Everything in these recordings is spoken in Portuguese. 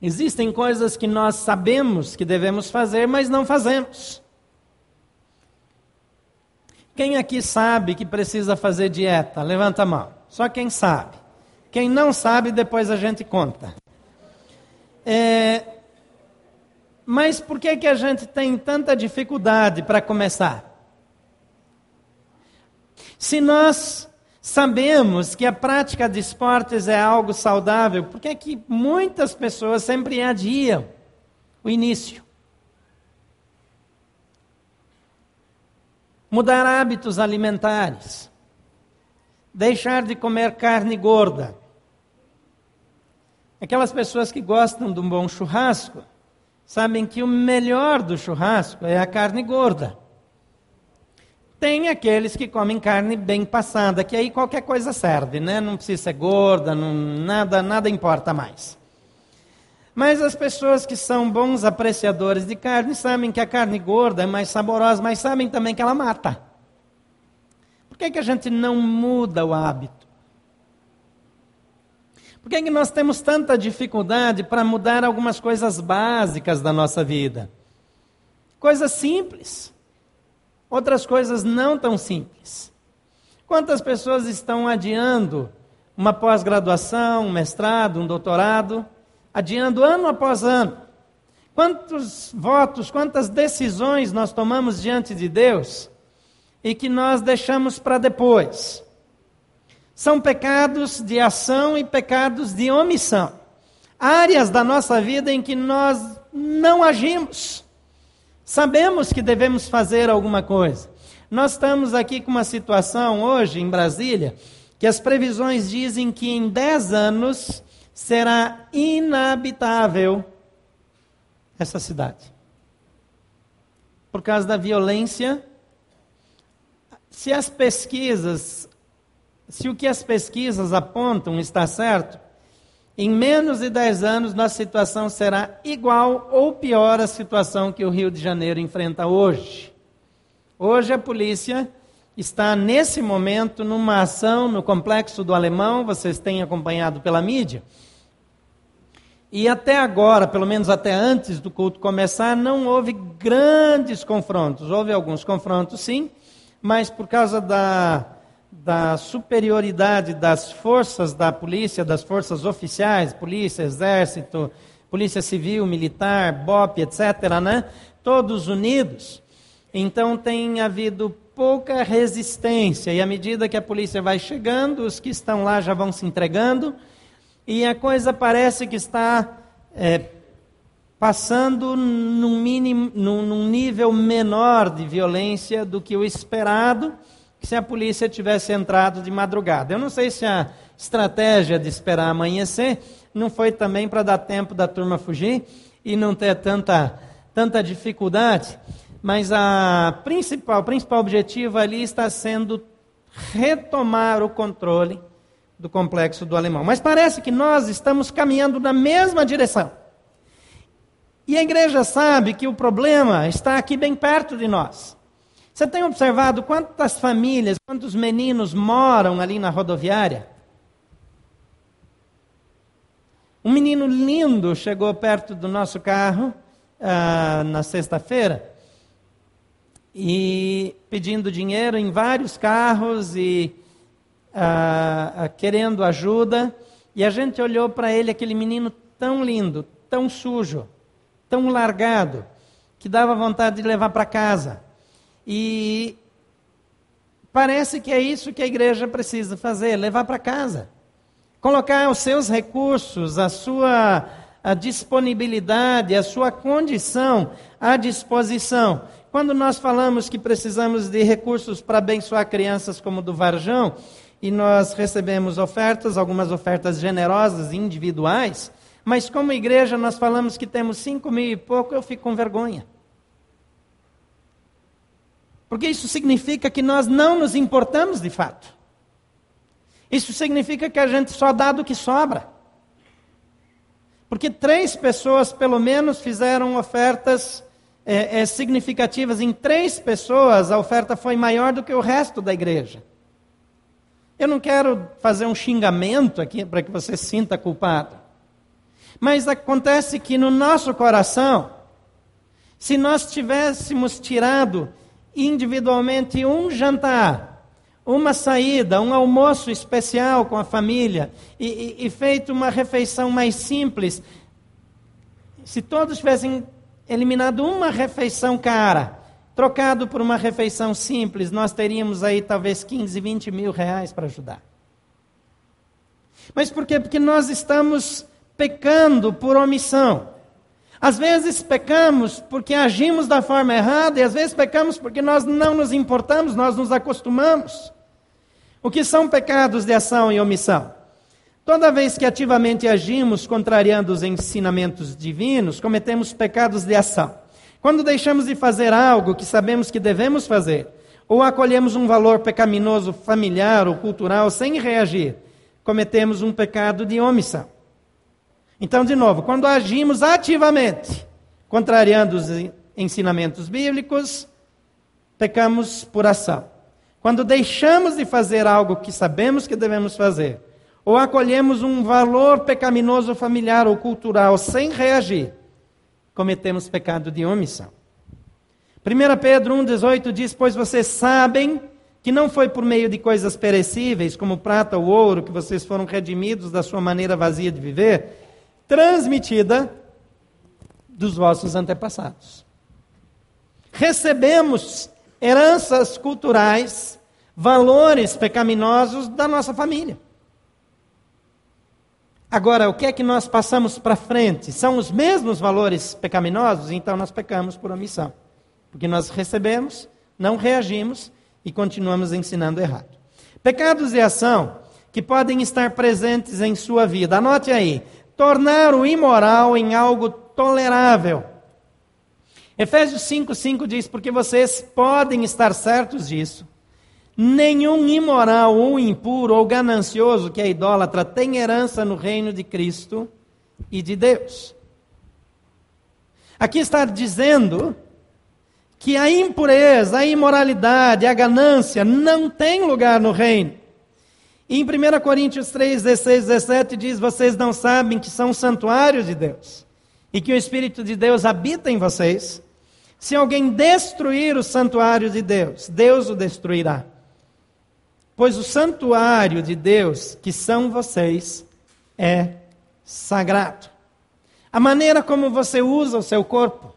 Existem coisas que nós sabemos que devemos fazer, mas não fazemos. Quem aqui sabe que precisa fazer dieta? Levanta a mão. Só quem sabe. Quem não sabe, depois a gente conta. É, mas por que, que a gente tem tanta dificuldade para começar? Se nós sabemos que a prática de esportes é algo saudável, por que, que muitas pessoas sempre adiam o início? Mudar hábitos alimentares, deixar de comer carne gorda. Aquelas pessoas que gostam de um bom churrasco, sabem que o melhor do churrasco é a carne gorda. Tem aqueles que comem carne bem passada, que aí qualquer coisa serve, né? Não precisa ser gorda, não, nada, nada importa mais. Mas as pessoas que são bons apreciadores de carne sabem que a carne gorda é mais saborosa, mas sabem também que ela mata. Por que, que a gente não muda o hábito? Por que, que nós temos tanta dificuldade para mudar algumas coisas básicas da nossa vida? Coisas simples. Outras coisas não tão simples. Quantas pessoas estão adiando uma pós-graduação, um mestrado, um doutorado, adiando ano após ano? Quantos votos, quantas decisões nós tomamos diante de Deus e que nós deixamos para depois? são pecados de ação e pecados de omissão. Áreas da nossa vida em que nós não agimos. Sabemos que devemos fazer alguma coisa. Nós estamos aqui com uma situação hoje em Brasília que as previsões dizem que em 10 anos será inabitável essa cidade. Por causa da violência. Se as pesquisas se o que as pesquisas apontam está certo, em menos de 10 anos nossa situação será igual ou pior à situação que o Rio de Janeiro enfrenta hoje. Hoje a polícia está nesse momento numa ação no complexo do Alemão, vocês têm acompanhado pela mídia. E até agora, pelo menos até antes do culto começar, não houve grandes confrontos. Houve alguns confrontos, sim, mas por causa da da superioridade das forças da polícia, das forças oficiais, polícia, exército, polícia civil, militar, BOP, etc., né? Todos unidos. Então tem havido pouca resistência e à medida que a polícia vai chegando, os que estão lá já vão se entregando e a coisa parece que está é, passando num, mínimo, num, num nível menor de violência do que o esperado se a polícia tivesse entrado de madrugada. Eu não sei se a estratégia de esperar amanhecer não foi também para dar tempo da turma fugir e não ter tanta, tanta dificuldade, mas a principal, o principal objetivo ali está sendo retomar o controle do complexo do alemão. Mas parece que nós estamos caminhando na mesma direção. E a igreja sabe que o problema está aqui bem perto de nós. Você tem observado quantas famílias, quantos meninos moram ali na rodoviária? Um menino lindo chegou perto do nosso carro ah, na sexta-feira e pedindo dinheiro em vários carros e ah, ah querendo ajuda. E a gente olhou para ele, aquele menino tão lindo, tão sujo, tão largado, que dava vontade de levar para casa. E parece que é isso que a igreja precisa fazer: levar para casa. Colocar os seus recursos, a sua a disponibilidade, a sua condição à disposição. Quando nós falamos que precisamos de recursos para abençoar crianças como do Varjão, e nós recebemos ofertas, algumas ofertas generosas, individuais, mas como igreja nós falamos que temos cinco mil e pouco, eu fico com vergonha. Porque isso significa que nós não nos importamos de fato. Isso significa que a gente só dá do que sobra. Porque três pessoas, pelo menos, fizeram ofertas é, é, significativas. Em três pessoas, a oferta foi maior do que o resto da igreja. Eu não quero fazer um xingamento aqui para que você sinta culpado. Mas acontece que no nosso coração, se nós tivéssemos tirado individualmente um jantar, uma saída, um almoço especial com a família e, e, e feito uma refeição mais simples, se todos tivessem eliminado uma refeição cara, trocado por uma refeição simples, nós teríamos aí talvez 15, 20 mil reais para ajudar. Mas por quê? Porque nós estamos pecando por omissão. Às vezes pecamos porque agimos da forma errada, e às vezes pecamos porque nós não nos importamos, nós nos acostumamos. O que são pecados de ação e omissão? Toda vez que ativamente agimos contrariando os ensinamentos divinos, cometemos pecados de ação. Quando deixamos de fazer algo que sabemos que devemos fazer, ou acolhemos um valor pecaminoso familiar ou cultural sem reagir, cometemos um pecado de omissão. Então, de novo, quando agimos ativamente, contrariando os ensinamentos bíblicos, pecamos por ação. Quando deixamos de fazer algo que sabemos que devemos fazer, ou acolhemos um valor pecaminoso familiar ou cultural sem reagir, cometemos pecado de omissão. 1 Pedro 1,18 diz: Pois vocês sabem que não foi por meio de coisas perecíveis, como prata ou ouro, que vocês foram redimidos da sua maneira vazia de viver transmitida dos vossos antepassados. Recebemos heranças culturais, valores pecaminosos da nossa família. Agora, o que é que nós passamos para frente? São os mesmos valores pecaminosos? Então nós pecamos por omissão. Porque nós recebemos, não reagimos e continuamos ensinando errado. Pecados de ação que podem estar presentes em sua vida. Anote aí: tornar o imoral em algo tolerável. Efésios 5,5 diz: Porque vocês podem estar certos disso. Nenhum imoral ou impuro ou ganancioso que é idólatra tem herança no reino de Cristo e de Deus. Aqui está dizendo que a impureza, a imoralidade, a ganância não tem lugar no reino. E em 1 Coríntios 3, 16, 17 diz: Vocês não sabem que são santuários de Deus e que o Espírito de Deus habita em vocês. Se alguém destruir o santuário de Deus, Deus o destruirá. Pois o santuário de Deus, que são vocês, é sagrado. A maneira como você usa o seu corpo,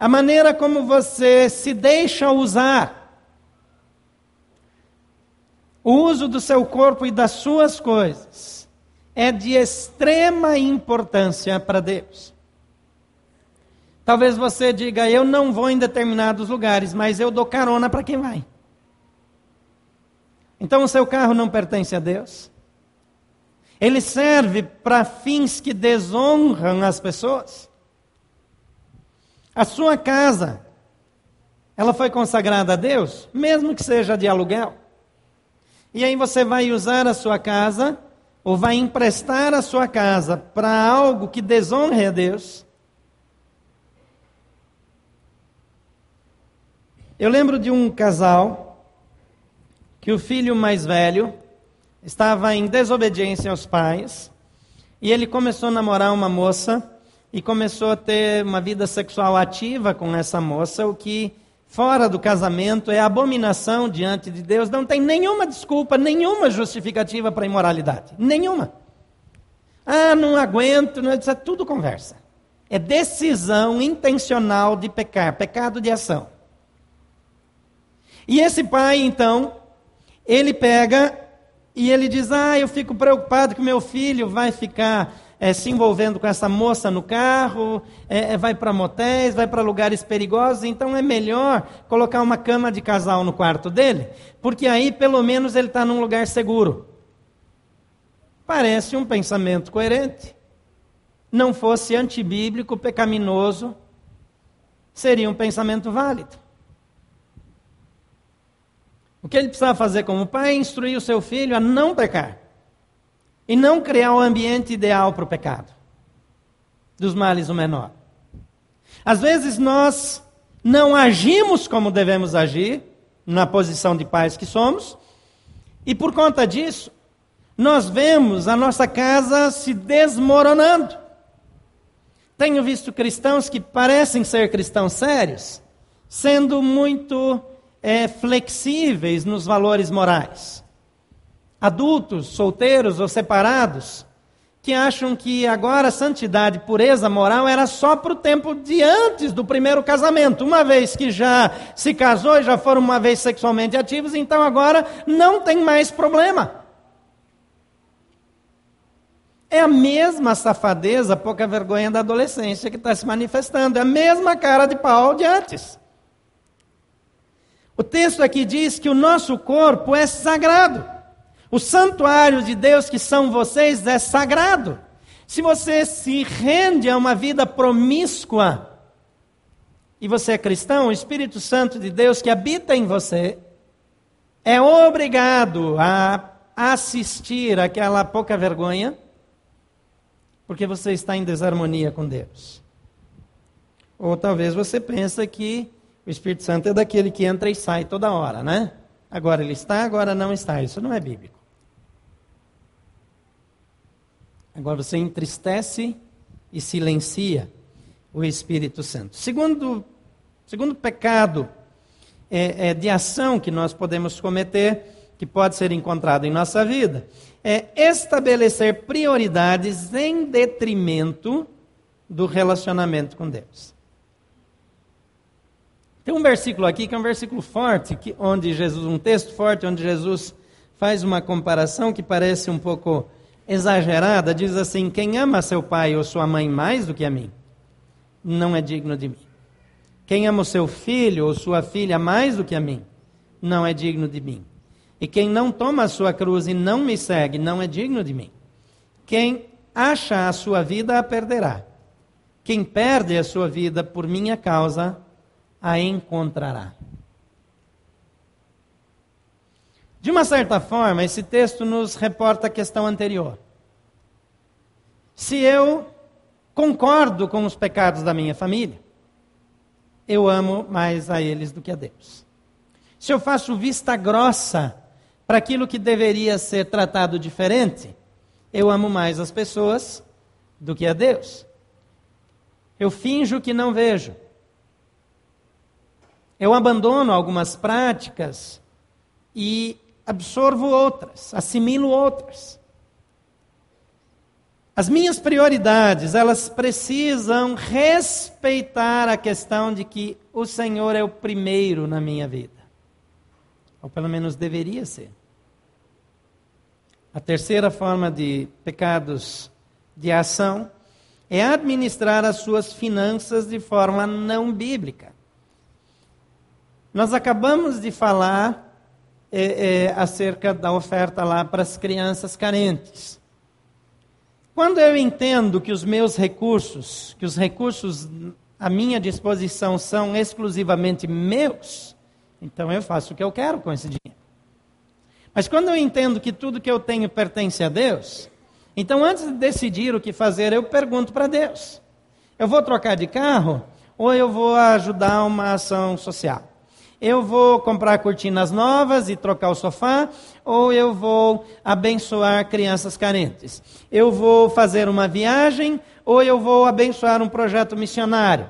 a maneira como você se deixa usar, o uso do seu corpo e das suas coisas é de extrema importância para Deus. Talvez você diga, eu não vou em determinados lugares, mas eu dou carona para quem vai. Então o seu carro não pertence a Deus. Ele serve para fins que desonram as pessoas. A sua casa, ela foi consagrada a Deus, mesmo que seja de aluguel. E aí você vai usar a sua casa, ou vai emprestar a sua casa para algo que desonre a Deus. Eu lembro de um casal que o filho mais velho estava em desobediência aos pais e ele começou a namorar uma moça e começou a ter uma vida sexual ativa com essa moça, o que fora do casamento é abominação diante de Deus, não tem nenhuma desculpa, nenhuma justificativa para imoralidade. Nenhuma. Ah, não aguento, não, isso é tudo conversa. É decisão intencional de pecar, pecado de ação. E esse pai, então, ele pega e ele diz: Ah, eu fico preocupado que meu filho vai ficar é, se envolvendo com essa moça no carro, é, é vai para motéis, vai para lugares perigosos, então é melhor colocar uma cama de casal no quarto dele, porque aí pelo menos ele está num lugar seguro. Parece um pensamento coerente. Não fosse antibíblico, pecaminoso, seria um pensamento válido. O que ele precisava fazer como pai é instruir o seu filho a não pecar. E não criar o um ambiente ideal para o pecado. Dos males o menor. Às vezes nós não agimos como devemos agir, na posição de pais que somos, e por conta disso, nós vemos a nossa casa se desmoronando. Tenho visto cristãos que parecem ser cristãos sérios, sendo muito é, flexíveis nos valores morais. Adultos, solteiros ou separados, que acham que agora santidade, pureza moral era só para o tempo de antes do primeiro casamento. Uma vez que já se casou e já foram uma vez sexualmente ativos, então agora não tem mais problema. É a mesma safadeza, pouca vergonha da adolescência que está se manifestando. É a mesma cara de pau de antes. O texto aqui diz que o nosso corpo é sagrado. O santuário de Deus que são vocês é sagrado. Se você se rende a uma vida promíscua e você é cristão, o Espírito Santo de Deus que habita em você é obrigado a assistir aquela pouca vergonha, porque você está em desarmonia com Deus. Ou talvez você pense que o Espírito Santo é daquele que entra e sai toda hora, né? Agora ele está, agora não está. Isso não é bíblico. Agora você entristece e silencia o Espírito Santo. Segundo, segundo pecado é, é, de ação que nós podemos cometer, que pode ser encontrado em nossa vida, é estabelecer prioridades em detrimento do relacionamento com Deus. Tem um versículo aqui que é um versículo forte, que, onde Jesus, um texto forte, onde Jesus faz uma comparação que parece um pouco exagerada, diz assim: Quem ama seu pai ou sua mãe mais do que a mim, não é digno de mim. Quem ama o seu filho ou sua filha mais do que a mim, não é digno de mim. E quem não toma a sua cruz e não me segue, não é digno de mim. Quem acha a sua vida, a perderá. Quem perde a sua vida por minha causa, a encontrará. De uma certa forma, esse texto nos reporta a questão anterior. Se eu concordo com os pecados da minha família, eu amo mais a eles do que a Deus. Se eu faço vista grossa para aquilo que deveria ser tratado diferente, eu amo mais as pessoas do que a Deus. Eu finjo que não vejo. Eu abandono algumas práticas e absorvo outras, assimilo outras. As minhas prioridades, elas precisam respeitar a questão de que o Senhor é o primeiro na minha vida. Ou pelo menos deveria ser. A terceira forma de pecados de ação é administrar as suas finanças de forma não bíblica. Nós acabamos de falar é, é, acerca da oferta lá para as crianças carentes. Quando eu entendo que os meus recursos, que os recursos à minha disposição são exclusivamente meus, então eu faço o que eu quero com esse dinheiro. Mas quando eu entendo que tudo que eu tenho pertence a Deus, então antes de decidir o que fazer, eu pergunto para Deus: eu vou trocar de carro ou eu vou ajudar uma ação social? Eu vou comprar cortinas novas e trocar o sofá, ou eu vou abençoar crianças carentes. Eu vou fazer uma viagem, ou eu vou abençoar um projeto missionário.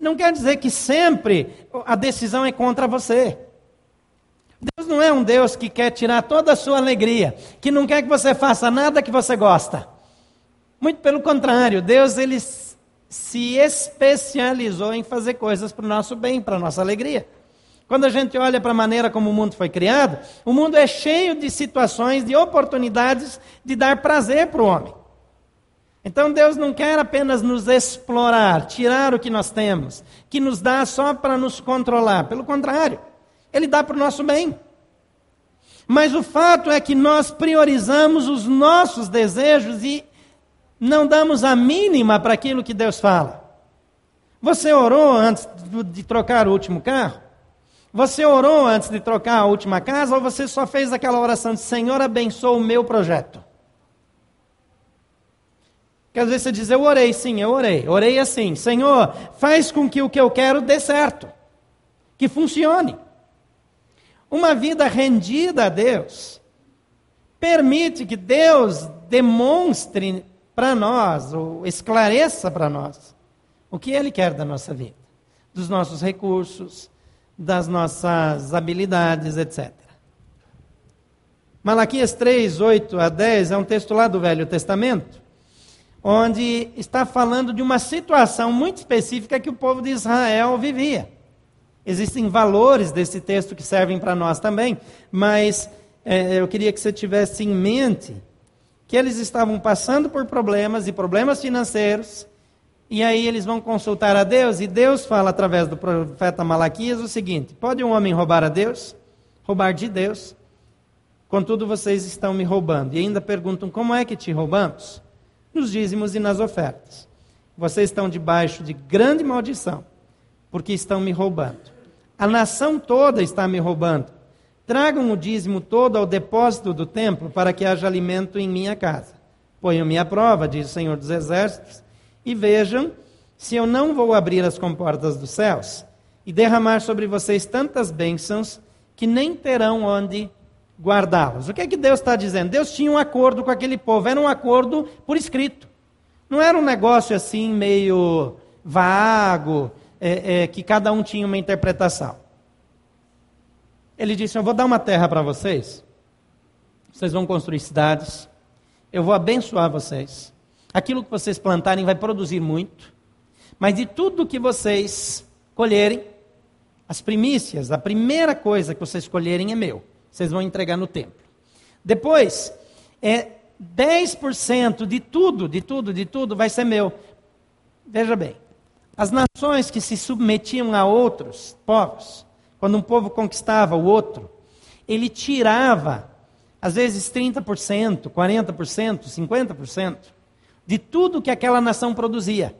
Não quer dizer que sempre a decisão é contra você. Deus não é um Deus que quer tirar toda a sua alegria, que não quer que você faça nada que você gosta. Muito pelo contrário, Deus ele se especializou em fazer coisas para o nosso bem, para a nossa alegria. Quando a gente olha para a maneira como o mundo foi criado, o mundo é cheio de situações, de oportunidades de dar prazer para o homem. Então Deus não quer apenas nos explorar, tirar o que nós temos, que nos dá só para nos controlar. Pelo contrário, Ele dá para o nosso bem. Mas o fato é que nós priorizamos os nossos desejos e não damos a mínima para aquilo que Deus fala. Você orou antes de trocar o último carro? Você orou antes de trocar a última casa ou você só fez aquela oração de Senhor, abençoa o meu projeto? Porque às vezes você diz, eu orei, sim, eu orei. Orei assim, Senhor, faz com que o que eu quero dê certo, que funcione. Uma vida rendida a Deus permite que Deus demonstre para nós, ou esclareça para nós, o que Ele quer da nossa vida, dos nossos recursos, das nossas habilidades, etc. Malaquias 3, 8 a 10 é um texto lá do Velho Testamento, onde está falando de uma situação muito específica que o povo de Israel vivia. Existem valores desse texto que servem para nós também, mas é, eu queria que você tivesse em mente que eles estavam passando por problemas e problemas financeiros, e aí eles vão consultar a Deus, e Deus fala através do profeta Malaquias o seguinte: pode um homem roubar a Deus? Roubar de Deus? Contudo, vocês estão me roubando. E ainda perguntam: como é que te roubamos? Nos dízimos e nas ofertas. Vocês estão debaixo de grande maldição, porque estão me roubando. A nação toda está me roubando. Tragam o dízimo todo ao depósito do templo, para que haja alimento em minha casa. Ponham-me à prova, diz o Senhor dos Exércitos, e vejam se eu não vou abrir as comportas dos céus e derramar sobre vocês tantas bênçãos que nem terão onde guardá-los. O que é que Deus está dizendo? Deus tinha um acordo com aquele povo, era um acordo por escrito. Não era um negócio assim meio vago, é, é, que cada um tinha uma interpretação. Ele disse: Eu vou dar uma terra para vocês, vocês vão construir cidades, eu vou abençoar vocês. Aquilo que vocês plantarem vai produzir muito, mas de tudo que vocês colherem, as primícias, a primeira coisa que vocês colherem é meu. Vocês vão entregar no templo. Depois, é 10% de tudo, de tudo, de tudo vai ser meu. Veja bem, as nações que se submetiam a outros povos, quando um povo conquistava o outro, ele tirava, às vezes 30%, 40%, 50% de tudo que aquela nação produzia.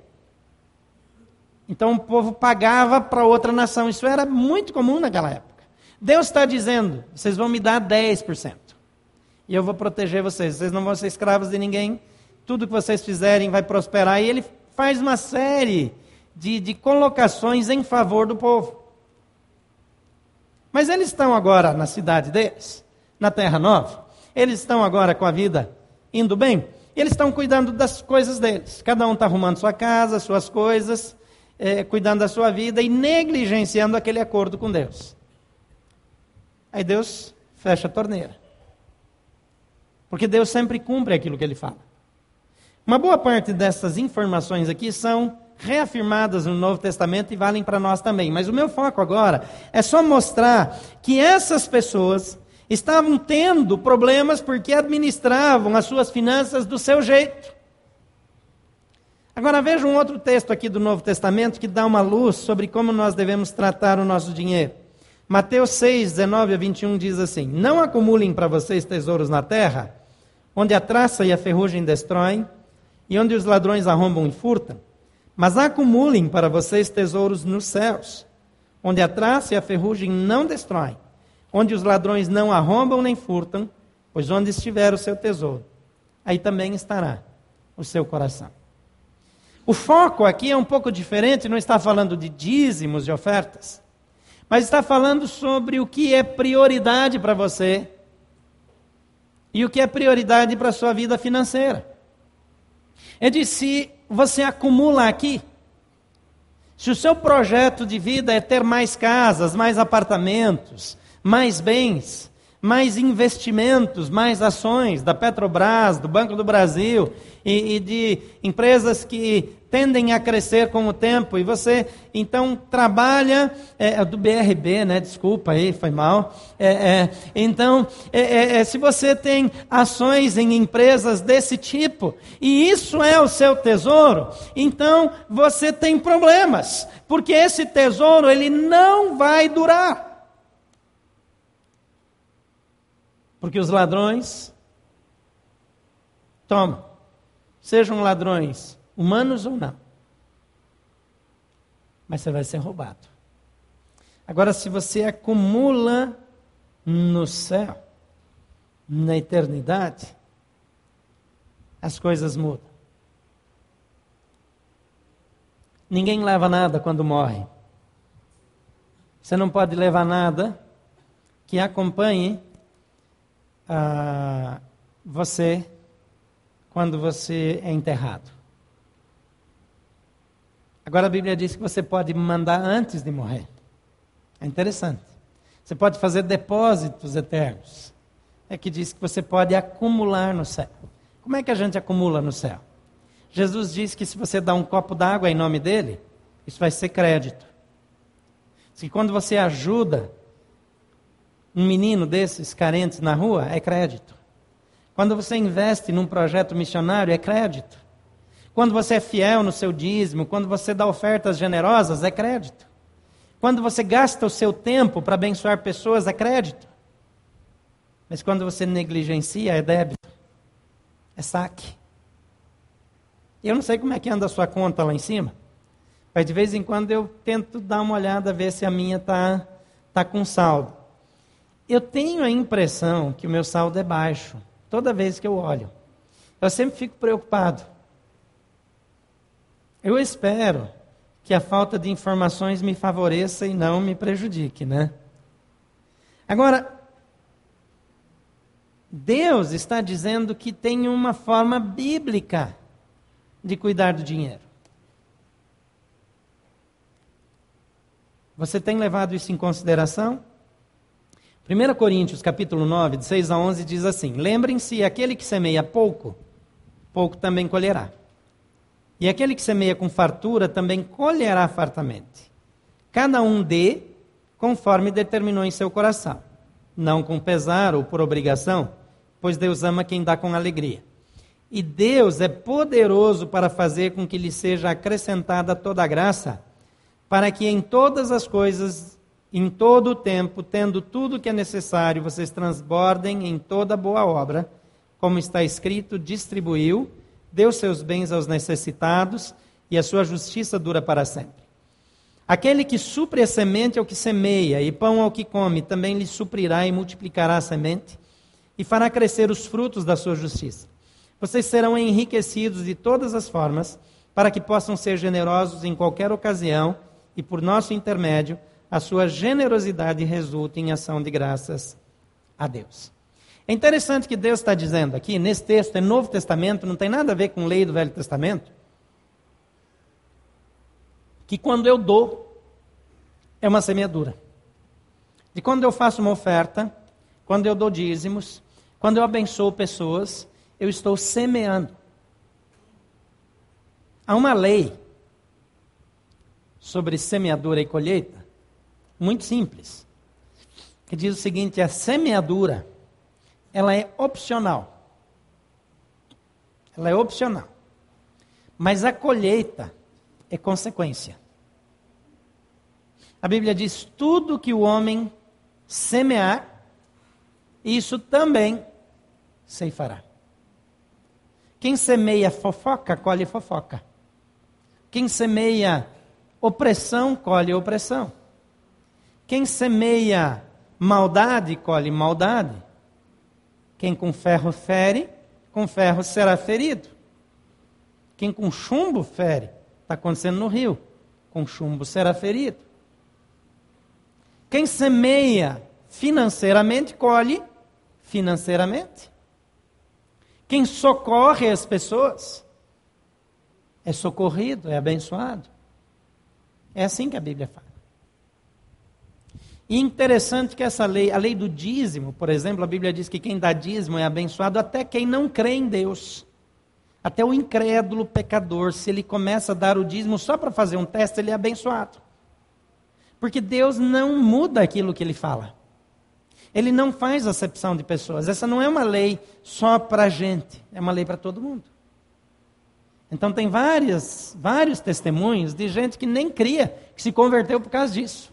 Então o povo pagava para outra nação. Isso era muito comum naquela época. Deus está dizendo: vocês vão me dar 10%. E eu vou proteger vocês. Vocês não vão ser escravos de ninguém. Tudo que vocês fizerem vai prosperar. E ele faz uma série de, de colocações em favor do povo. Mas eles estão agora na cidade deles, na Terra Nova. Eles estão agora com a vida indo bem. Eles estão cuidando das coisas deles. Cada um está arrumando sua casa, suas coisas, é, cuidando da sua vida e negligenciando aquele acordo com Deus. Aí Deus fecha a torneira. Porque Deus sempre cumpre aquilo que ele fala. Uma boa parte dessas informações aqui são reafirmadas no Novo Testamento e valem para nós também. Mas o meu foco agora é só mostrar que essas pessoas estavam tendo problemas porque administravam as suas finanças do seu jeito. Agora veja um outro texto aqui do Novo Testamento que dá uma luz sobre como nós devemos tratar o nosso dinheiro. Mateus 6, 19 a 21 diz assim: Não acumulem para vocês tesouros na terra, onde a traça e a ferrugem destroem, e onde os ladrões arrombam e furtam, mas acumulem para vocês tesouros nos céus, onde a traça e a ferrugem não destroem, onde os ladrões não arrombam nem furtam, pois onde estiver o seu tesouro, aí também estará o seu coração. O foco aqui é um pouco diferente, não está falando de dízimos e ofertas mas está falando sobre o que é prioridade para você e o que é prioridade para a sua vida financeira. É de se você acumula aqui, se o seu projeto de vida é ter mais casas, mais apartamentos, mais bens, mais investimentos, mais ações da Petrobras, do Banco do Brasil e, e, de empresas que tendem a crescer com o tempo. E você então trabalha é, é do BRB, né? Desculpa aí, foi mal. É, é, então, é, é, se você tem ações em empresas desse tipo e isso é o seu tesouro, então você tem problemas, porque esse tesouro ele não vai durar. Porque os ladrões tomam, sejam ladrões humanos ou não. Mas você vai ser roubado. Agora, se você acumula no céu, na eternidade, as coisas mudam. Ninguém leva nada quando morre. Você não pode levar nada que acompanhe ah, você quando você é enterrado. Agora a Bíblia diz que você pode mandar antes de morrer. É interessante. Você pode fazer depósitos eternos. É que diz que você pode acumular no céu. Como é que a gente acumula no céu? Jesus diz que se você dá um copo d'água em nome dele, isso vai ser crédito. Se quando você ajuda um menino desses carentes na rua, é crédito. Quando você investe num projeto missionário, é crédito. Quando você é fiel no seu dízimo, quando você dá ofertas generosas, é crédito. Quando você gasta o seu tempo para abençoar pessoas, é crédito. Mas quando você negligencia, é débito. É saque. Eu não sei como é que anda a sua conta lá em cima. Mas de vez em quando eu tento dar uma olhada, ver se a minha está tá com saldo. Eu tenho a impressão que o meu saldo é baixo, toda vez que eu olho. Eu sempre fico preocupado. Eu espero que a falta de informações me favoreça e não me prejudique, né? Agora, Deus está dizendo que tem uma forma bíblica de cuidar do dinheiro. Você tem levado isso em consideração? 1 Coríntios capítulo 9, de 6 a 11, diz assim: Lembrem-se, aquele que semeia pouco, pouco também colherá. E aquele que semeia com fartura também colherá fartamente. Cada um dê conforme determinou em seu coração, não com pesar ou por obrigação, pois Deus ama quem dá com alegria. E Deus é poderoso para fazer com que lhe seja acrescentada toda a graça, para que em todas as coisas, em todo o tempo, tendo tudo o que é necessário, vocês transbordem em toda boa obra, como está escrito, distribuiu deu seus bens aos necessitados e a sua justiça dura para sempre. Aquele que supre a semente ao que semeia e pão ao que come, também lhe suprirá e multiplicará a semente e fará crescer os frutos da sua justiça. Vocês serão enriquecidos de todas as formas, para que possam ser generosos em qualquer ocasião e, por nosso intermédio, a sua generosidade resulte em ação de graças a Deus. É interessante que Deus está dizendo aqui, nesse texto, é Novo Testamento, não tem nada a ver com lei do Velho Testamento, que quando eu dou, é uma semeadura. De quando eu faço uma oferta, quando eu dou dízimos, quando eu abençoo pessoas, eu estou semeando. Há uma lei sobre semeadura e colheita, muito simples, que diz o seguinte: a semeadura ela é opcional. Ela é opcional. Mas a colheita é consequência. A Bíblia diz: tudo que o homem semear, isso também ceifará. Quem semeia fofoca, colhe fofoca. Quem semeia opressão, colhe opressão. Quem semeia maldade, colhe maldade. Quem com ferro fere, com ferro será ferido. Quem com chumbo fere, está acontecendo no rio, com chumbo será ferido. Quem semeia financeiramente, colhe financeiramente. Quem socorre as pessoas, é socorrido, é abençoado. É assim que a Bíblia fala. E interessante que essa lei, a lei do dízimo, por exemplo, a Bíblia diz que quem dá dízimo é abençoado até quem não crê em Deus. Até o incrédulo pecador, se ele começa a dar o dízimo só para fazer um teste, ele é abençoado. Porque Deus não muda aquilo que ele fala. Ele não faz acepção de pessoas. Essa não é uma lei só para a gente, é uma lei para todo mundo. Então tem várias, vários testemunhos de gente que nem cria, que se converteu por causa disso.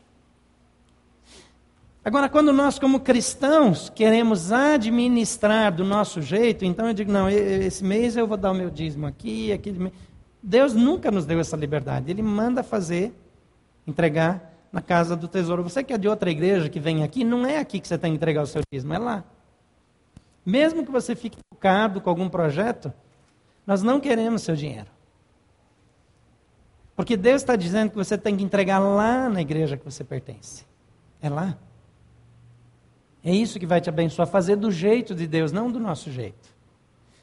Agora, quando nós, como cristãos, queremos administrar do nosso jeito, então eu digo: não, esse mês eu vou dar o meu dízimo aqui, aquele mês. Deus nunca nos deu essa liberdade. Ele manda fazer, entregar na casa do tesouro. Você que é de outra igreja que vem aqui, não é aqui que você tem que entregar o seu dízimo, é lá. Mesmo que você fique tocado com algum projeto, nós não queremos seu dinheiro. Porque Deus está dizendo que você tem que entregar lá na igreja que você pertence. É lá. É isso que vai te abençoar, fazer do jeito de Deus, não do nosso jeito.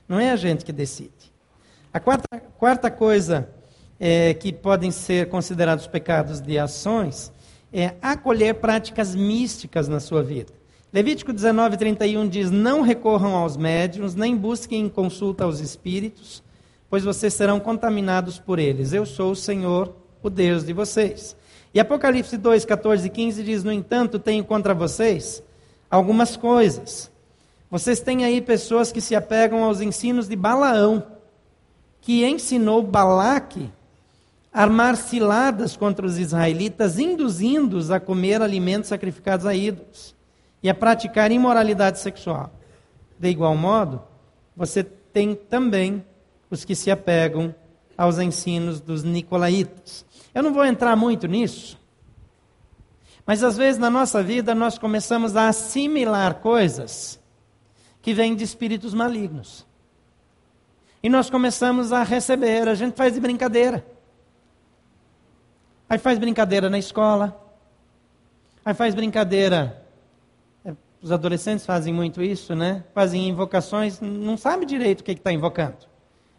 Não é a gente que decide. A quarta, quarta coisa é, que podem ser considerados pecados de ações é acolher práticas místicas na sua vida. Levítico 19, 31 diz: Não recorram aos médiums, nem busquem consulta aos espíritos, pois vocês serão contaminados por eles. Eu sou o Senhor, o Deus de vocês. E Apocalipse 2, 14 e 15 diz: No entanto, tenho contra vocês algumas coisas. Vocês têm aí pessoas que se apegam aos ensinos de Balaão, que ensinou Balaque a armar ciladas contra os israelitas, induzindo-os a comer alimentos sacrificados a ídolos e a praticar imoralidade sexual. De igual modo, você tem também os que se apegam aos ensinos dos nicolaítas. Eu não vou entrar muito nisso, mas às vezes na nossa vida nós começamos a assimilar coisas que vêm de espíritos malignos. E nós começamos a receber, a gente faz de brincadeira. Aí faz brincadeira na escola. Aí faz brincadeira. É, os adolescentes fazem muito isso, né? Fazem invocações, não sabe direito o que está invocando.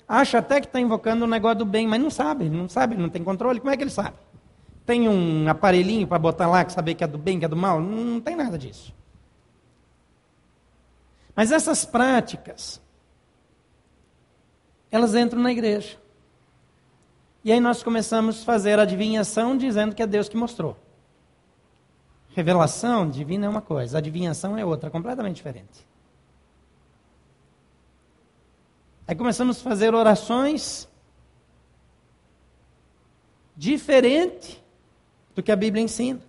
Acha até que está invocando um negócio do bem, mas não sabe, não sabe, não tem controle. Como é que ele sabe? Tem um aparelhinho para botar lá que saber que é do bem, que é do mal? Não, tem nada disso. Mas essas práticas, elas entram na igreja. E aí nós começamos a fazer adivinhação dizendo que é Deus que mostrou. Revelação divina é uma coisa, adivinhação é outra, completamente diferente. Aí começamos a fazer orações diferente do que a Bíblia ensina.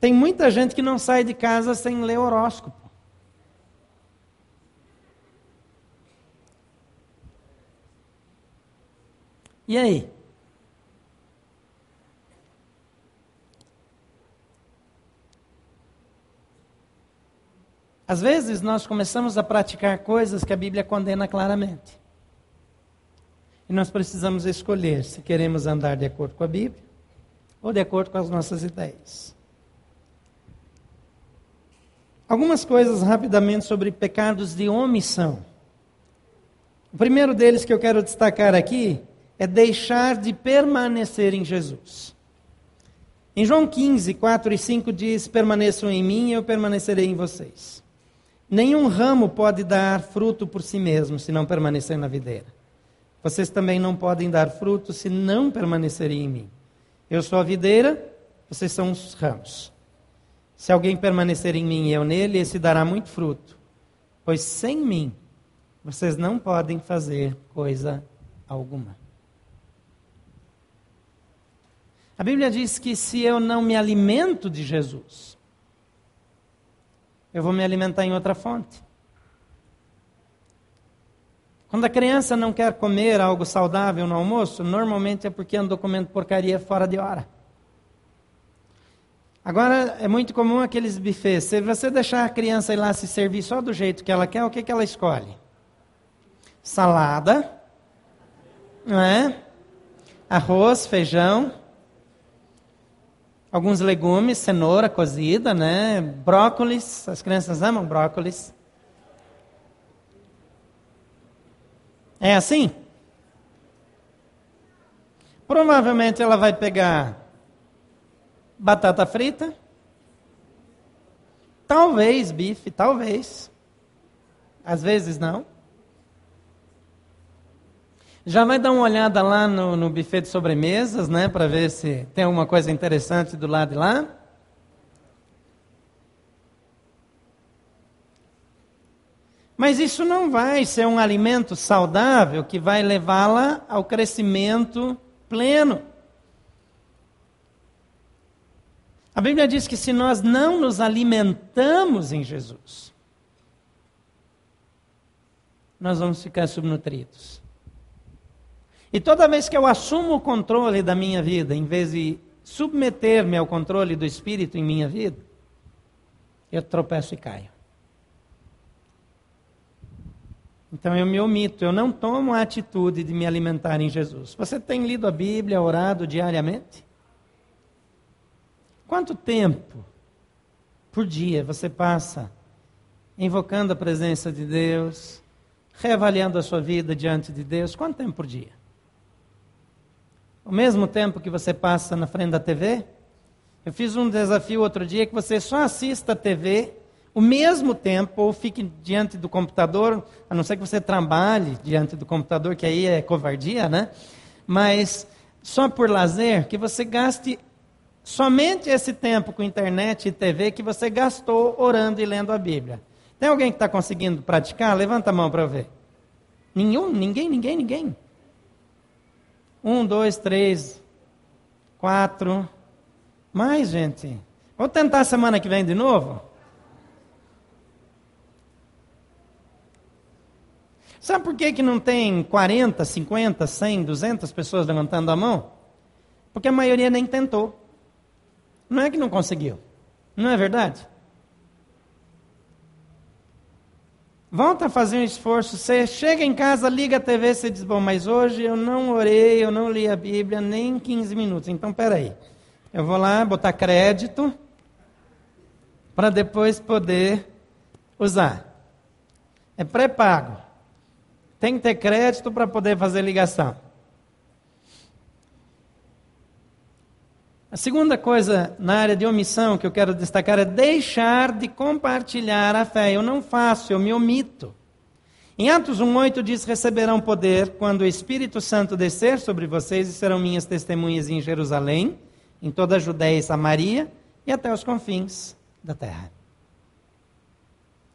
Tem muita gente que não sai de casa sem ler horóscopo. E aí? Às vezes nós começamos a praticar coisas que a Bíblia condena claramente. E nós precisamos escolher se queremos andar de acordo com a Bíblia ou de acordo com as nossas ideias. Algumas coisas rapidamente sobre pecados de omissão. O primeiro deles que eu quero destacar aqui é deixar de permanecer em Jesus. Em João 15, 4 e 5 diz: Permaneçam em mim e eu permanecerei em vocês. Nenhum ramo pode dar fruto por si mesmo se não permanecer na videira. Vocês também não podem dar fruto se não permanecerem em mim. Eu sou a videira, vocês são os ramos. Se alguém permanecer em mim e eu nele, esse dará muito fruto. Pois sem mim, vocês não podem fazer coisa alguma. A Bíblia diz que se eu não me alimento de Jesus, eu vou me alimentar em outra fonte. Quando a criança não quer comer algo saudável no almoço, normalmente é porque andou comendo porcaria fora de hora. Agora, é muito comum aqueles bufês. Se você deixar a criança ir lá se servir só do jeito que ela quer, o que, que ela escolhe? Salada, não é? arroz, feijão, alguns legumes, cenoura cozida, né? Brócolis, as crianças amam brócolis. É assim? Provavelmente ela vai pegar batata frita, talvez bife, talvez. Às vezes não. Já vai dar uma olhada lá no, no buffet de sobremesas, né, para ver se tem alguma coisa interessante do lado de lá. Mas isso não vai ser um alimento saudável que vai levá-la ao crescimento pleno. A Bíblia diz que se nós não nos alimentamos em Jesus, nós vamos ficar subnutridos. E toda vez que eu assumo o controle da minha vida, em vez de submeter-me ao controle do Espírito em minha vida, eu tropeço e caio. Então eu me omito, eu não tomo a atitude de me alimentar em Jesus. Você tem lido a Bíblia, orado diariamente? Quanto tempo por dia você passa invocando a presença de Deus, reavaliando a sua vida diante de Deus? Quanto tempo por dia? O mesmo tempo que você passa na frente da TV? Eu fiz um desafio outro dia que você só assista a TV o mesmo tempo fique diante do computador, a não ser que você trabalhe diante do computador, que aí é covardia, né? Mas só por lazer, que você gaste somente esse tempo com internet e TV que você gastou orando e lendo a Bíblia. Tem alguém que está conseguindo praticar? Levanta a mão para ver. Nenhum, ninguém, ninguém, ninguém. Um, dois, três, quatro. Mais, gente. Vou tentar semana que vem de novo? Sabe por que, que não tem 40, 50, 100, 200 pessoas levantando a mão? Porque a maioria nem tentou. Não é que não conseguiu. Não é verdade? Volta a fazer um esforço. Você chega em casa, liga a TV, você diz: Bom, mas hoje eu não orei, eu não li a Bíblia nem 15 minutos. Então, peraí. Eu vou lá botar crédito para depois poder usar. É pré-pago. Tem que ter crédito para poder fazer ligação. A segunda coisa na área de omissão que eu quero destacar é deixar de compartilhar a fé. Eu não faço, eu me omito. Em Atos 1,8 diz: Receberão poder quando o Espírito Santo descer sobre vocês e serão minhas testemunhas em Jerusalém, em toda a Judéia e Samaria e até os confins da terra.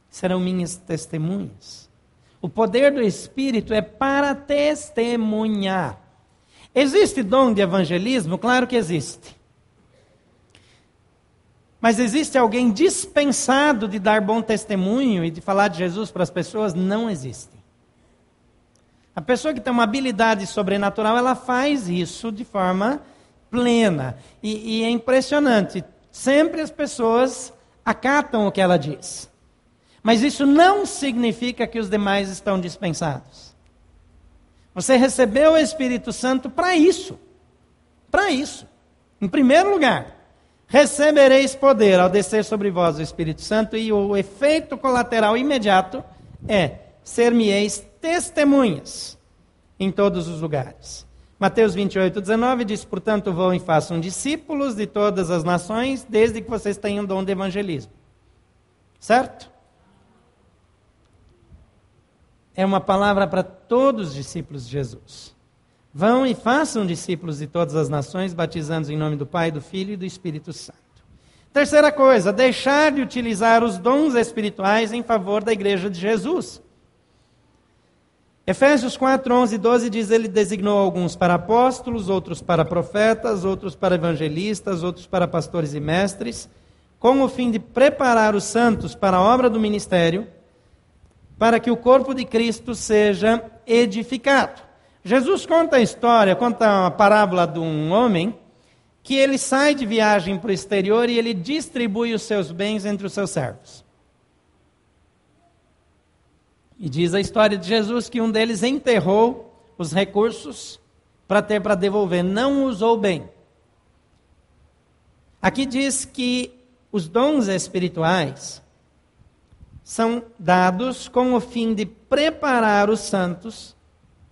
Serão minhas testemunhas. O poder do Espírito é para testemunhar. Existe dom de evangelismo? Claro que existe. Mas existe alguém dispensado de dar bom testemunho e de falar de Jesus para as pessoas? Não existe. A pessoa que tem uma habilidade sobrenatural, ela faz isso de forma plena. E, e é impressionante. Sempre as pessoas acatam o que ela diz. Mas isso não significa que os demais estão dispensados. Você recebeu o Espírito Santo para isso. Para isso. Em primeiro lugar, recebereis poder ao descer sobre vós o Espírito Santo, e o efeito colateral imediato é ser-me-eis testemunhas em todos os lugares. Mateus 28, 19 diz: Portanto, vão e façam discípulos de todas as nações, desde que vocês tenham dom de evangelismo. Certo? É uma palavra para todos os discípulos de Jesus. Vão e façam discípulos de todas as nações, batizando em nome do Pai, do Filho e do Espírito Santo. Terceira coisa, deixar de utilizar os dons espirituais em favor da igreja de Jesus. Efésios 4, 11 e 12 diz: Ele designou alguns para apóstolos, outros para profetas, outros para evangelistas, outros para pastores e mestres, com o fim de preparar os santos para a obra do ministério, para que o corpo de Cristo seja edificado. Jesus conta a história, conta uma parábola de um homem que ele sai de viagem para o exterior e ele distribui os seus bens entre os seus servos. E diz a história de Jesus que um deles enterrou os recursos para ter para devolver, não usou bem. Aqui diz que os dons espirituais são dados com o fim de preparar os santos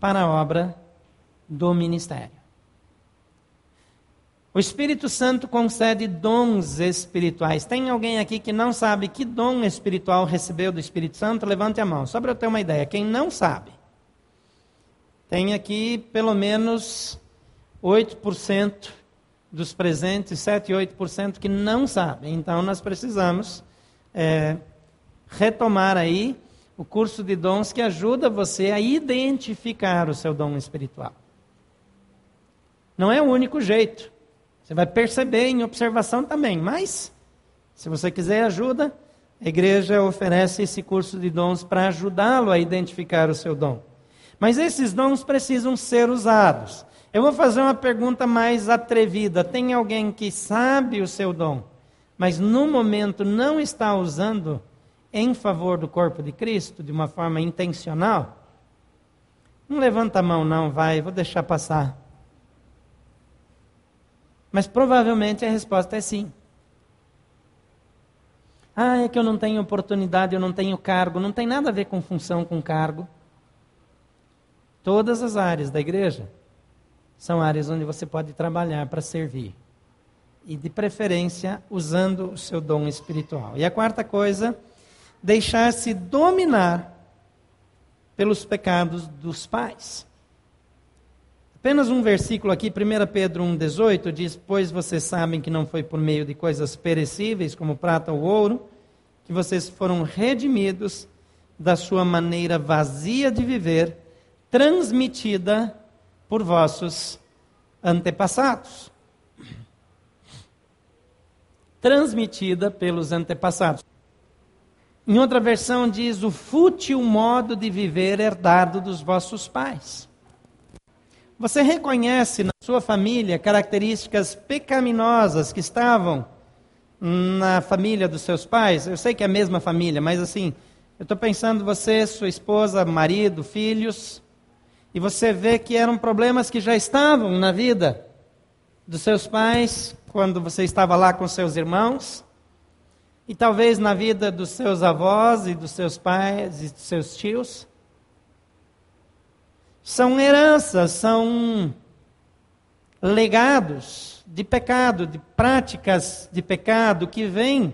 para a obra do ministério. O Espírito Santo concede dons espirituais. Tem alguém aqui que não sabe que dom espiritual recebeu do Espírito Santo? Levante a mão, só para eu ter uma ideia. Quem não sabe? Tem aqui pelo menos 8% dos presentes, 7, 8% que não sabem. Então nós precisamos é, retomar aí o curso de dons que ajuda você a identificar o seu dom espiritual. Não é o único jeito. Você vai perceber em observação também, mas se você quiser ajuda, a igreja oferece esse curso de dons para ajudá-lo a identificar o seu dom. Mas esses dons precisam ser usados. Eu vou fazer uma pergunta mais atrevida. Tem alguém que sabe o seu dom, mas no momento não está usando em favor do corpo de Cristo de uma forma intencional? Não levanta a mão, não, vai, vou deixar passar. Mas provavelmente a resposta é sim. Ah, é que eu não tenho oportunidade, eu não tenho cargo. Não tem nada a ver com função, com cargo. Todas as áreas da igreja são áreas onde você pode trabalhar para servir. E de preferência usando o seu dom espiritual. E a quarta coisa, deixar-se dominar pelos pecados dos pais. Apenas um versículo aqui, 1 Pedro 1,18, diz: Pois vocês sabem que não foi por meio de coisas perecíveis, como prata ou ouro, que vocês foram redimidos da sua maneira vazia de viver, transmitida por vossos antepassados. Transmitida pelos antepassados. Em outra versão diz o fútil modo de viver herdado dos vossos pais. Você reconhece na sua família características pecaminosas que estavam na família dos seus pais? Eu sei que é a mesma família, mas assim, eu estou pensando você, sua esposa, marido, filhos, e você vê que eram problemas que já estavam na vida dos seus pais quando você estava lá com seus irmãos. E talvez na vida dos seus avós e dos seus pais e dos seus tios. São heranças, são legados de pecado, de práticas de pecado que vêm,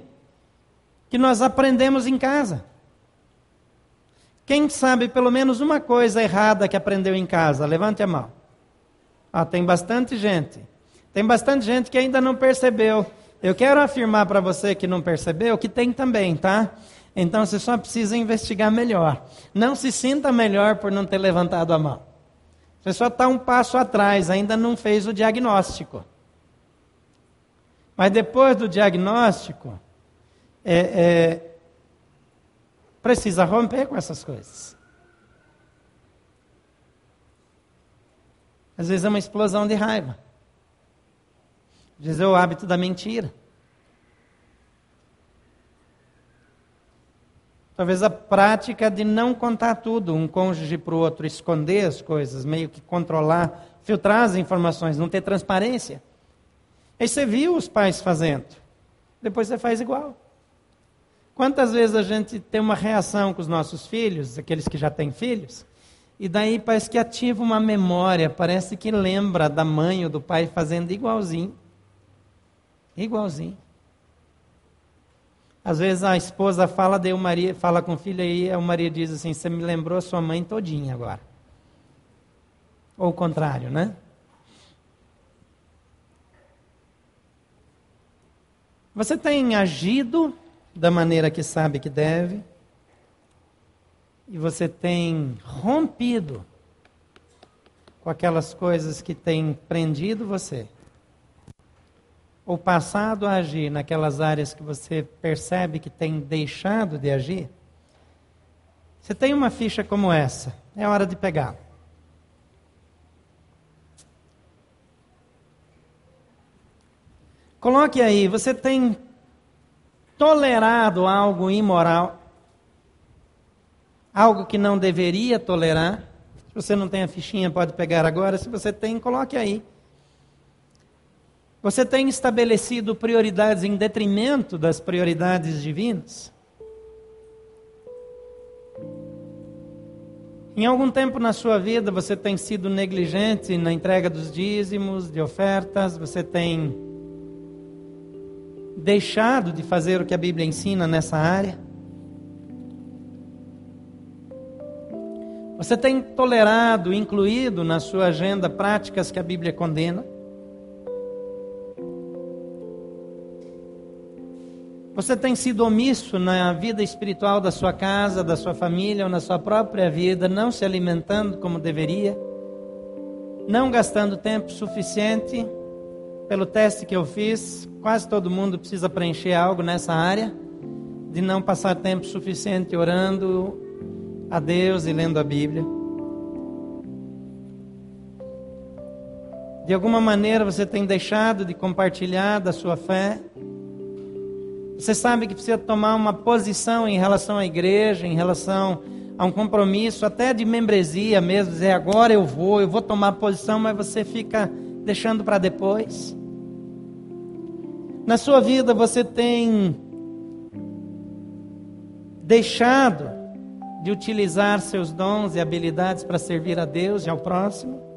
que nós aprendemos em casa. Quem sabe pelo menos uma coisa errada que aprendeu em casa? Levante a mão. Ah, tem bastante gente. Tem bastante gente que ainda não percebeu eu quero afirmar para você que não percebeu que tem também, tá? Então você só precisa investigar melhor. Não se sinta melhor por não ter levantado a mão. Você só está um passo atrás, ainda não fez o diagnóstico. Mas depois do diagnóstico, é, é, precisa romper com essas coisas. Às vezes é uma explosão de raiva. Vezes é o hábito da mentira. Talvez a prática de não contar tudo, um cônjuge para o outro, esconder as coisas, meio que controlar, filtrar as informações, não ter transparência. Aí você viu os pais fazendo, depois você faz igual. Quantas vezes a gente tem uma reação com os nossos filhos, aqueles que já têm filhos, e daí parece que ativa uma memória, parece que lembra da mãe ou do pai fazendo igualzinho. Igualzinho. Às vezes a esposa fala, o Maria fala com o filho e o Maria diz assim: "Você me lembrou a sua mãe todinha agora". Ou o contrário, né? Você tem agido da maneira que sabe que deve, e você tem rompido com aquelas coisas que têm prendido você ou passado a agir naquelas áreas que você percebe que tem deixado de agir, você tem uma ficha como essa, é hora de pegar. Coloque aí, você tem tolerado algo imoral, algo que não deveria tolerar. Se você não tem a fichinha, pode pegar agora. Se você tem, coloque aí. Você tem estabelecido prioridades em detrimento das prioridades divinas? Em algum tempo na sua vida você tem sido negligente na entrega dos dízimos, de ofertas, você tem deixado de fazer o que a Bíblia ensina nessa área? Você tem tolerado, incluído na sua agenda práticas que a Bíblia condena? Você tem sido omisso na vida espiritual da sua casa, da sua família ou na sua própria vida, não se alimentando como deveria, não gastando tempo suficiente. Pelo teste que eu fiz, quase todo mundo precisa preencher algo nessa área, de não passar tempo suficiente orando a Deus e lendo a Bíblia. De alguma maneira você tem deixado de compartilhar da sua fé você sabe que precisa tomar uma posição em relação à igreja, em relação a um compromisso, até de membresia mesmo, dizer agora eu vou, eu vou tomar posição, mas você fica deixando para depois. Na sua vida você tem deixado de utilizar seus dons e habilidades para servir a Deus e ao próximo?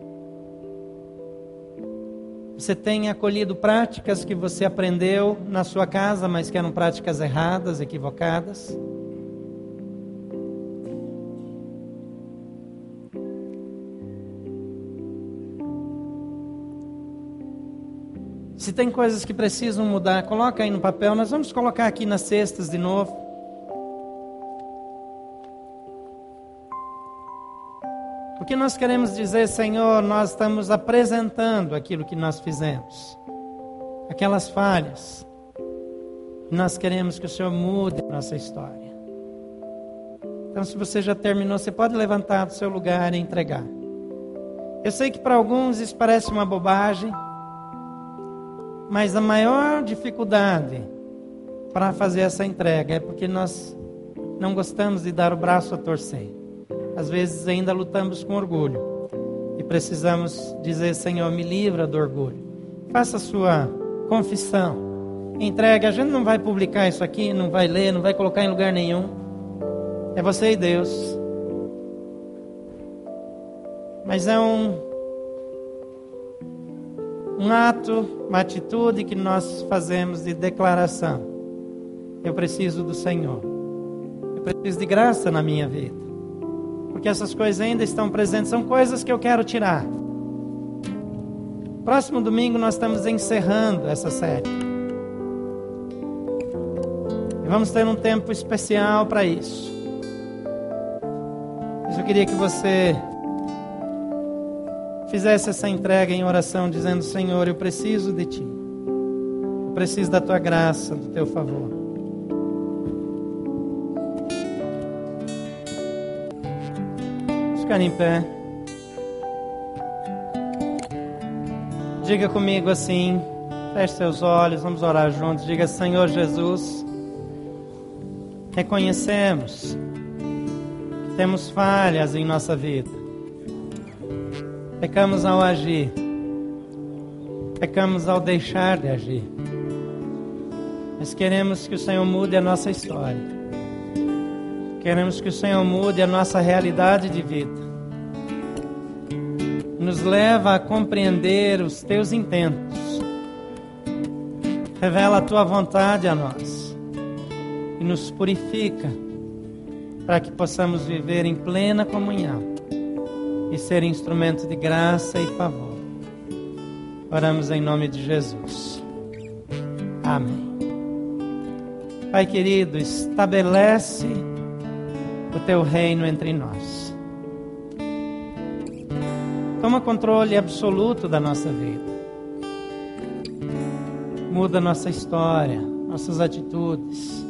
Você tem acolhido práticas que você aprendeu na sua casa, mas que eram práticas erradas, equivocadas? Se tem coisas que precisam mudar, coloca aí no papel. Nós vamos colocar aqui nas cestas de novo. Porque nós queremos dizer, Senhor, nós estamos apresentando aquilo que nós fizemos, aquelas falhas. Nós queremos que o Senhor mude a nossa história. Então, se você já terminou, você pode levantar do seu lugar e entregar. Eu sei que para alguns isso parece uma bobagem. Mas a maior dificuldade para fazer essa entrega é porque nós não gostamos de dar o braço a torcer. Às vezes ainda lutamos com orgulho e precisamos dizer: Senhor, me livra do orgulho. Faça a sua confissão. Entregue. A gente não vai publicar isso aqui, não vai ler, não vai colocar em lugar nenhum. É você e Deus. Mas é um um ato, uma atitude que nós fazemos de declaração. Eu preciso do Senhor. Eu preciso de graça na minha vida. Porque essas coisas ainda estão presentes, são coisas que eu quero tirar. Próximo domingo nós estamos encerrando essa série. E vamos ter um tempo especial para isso. Mas eu queria que você fizesse essa entrega em oração, dizendo: Senhor, eu preciso de Ti, eu preciso da Tua graça, do Teu favor. Ficar em pé. Diga comigo assim, feche seus olhos, vamos orar juntos. Diga: Senhor Jesus, reconhecemos que temos falhas em nossa vida Pecamos ao agir. Pecamos ao deixar de agir. Mas queremos que o Senhor mude a nossa história. Queremos que o Senhor mude a nossa realidade de vida. Nos leva a compreender os teus intentos. Revela a tua vontade a nós. E nos purifica para que possamos viver em plena comunhão e ser instrumento de graça e favor. Oramos em nome de Jesus. Amém. Pai querido, estabelece o teu reino entre nós. Toma controle absoluto da nossa vida. Muda nossa história, nossas atitudes.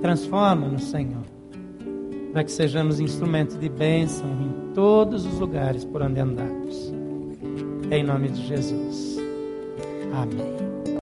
Transforma-nos, Senhor para que sejamos instrumentos de bênção em todos os lugares por onde andamos. Em nome de Jesus. Amém.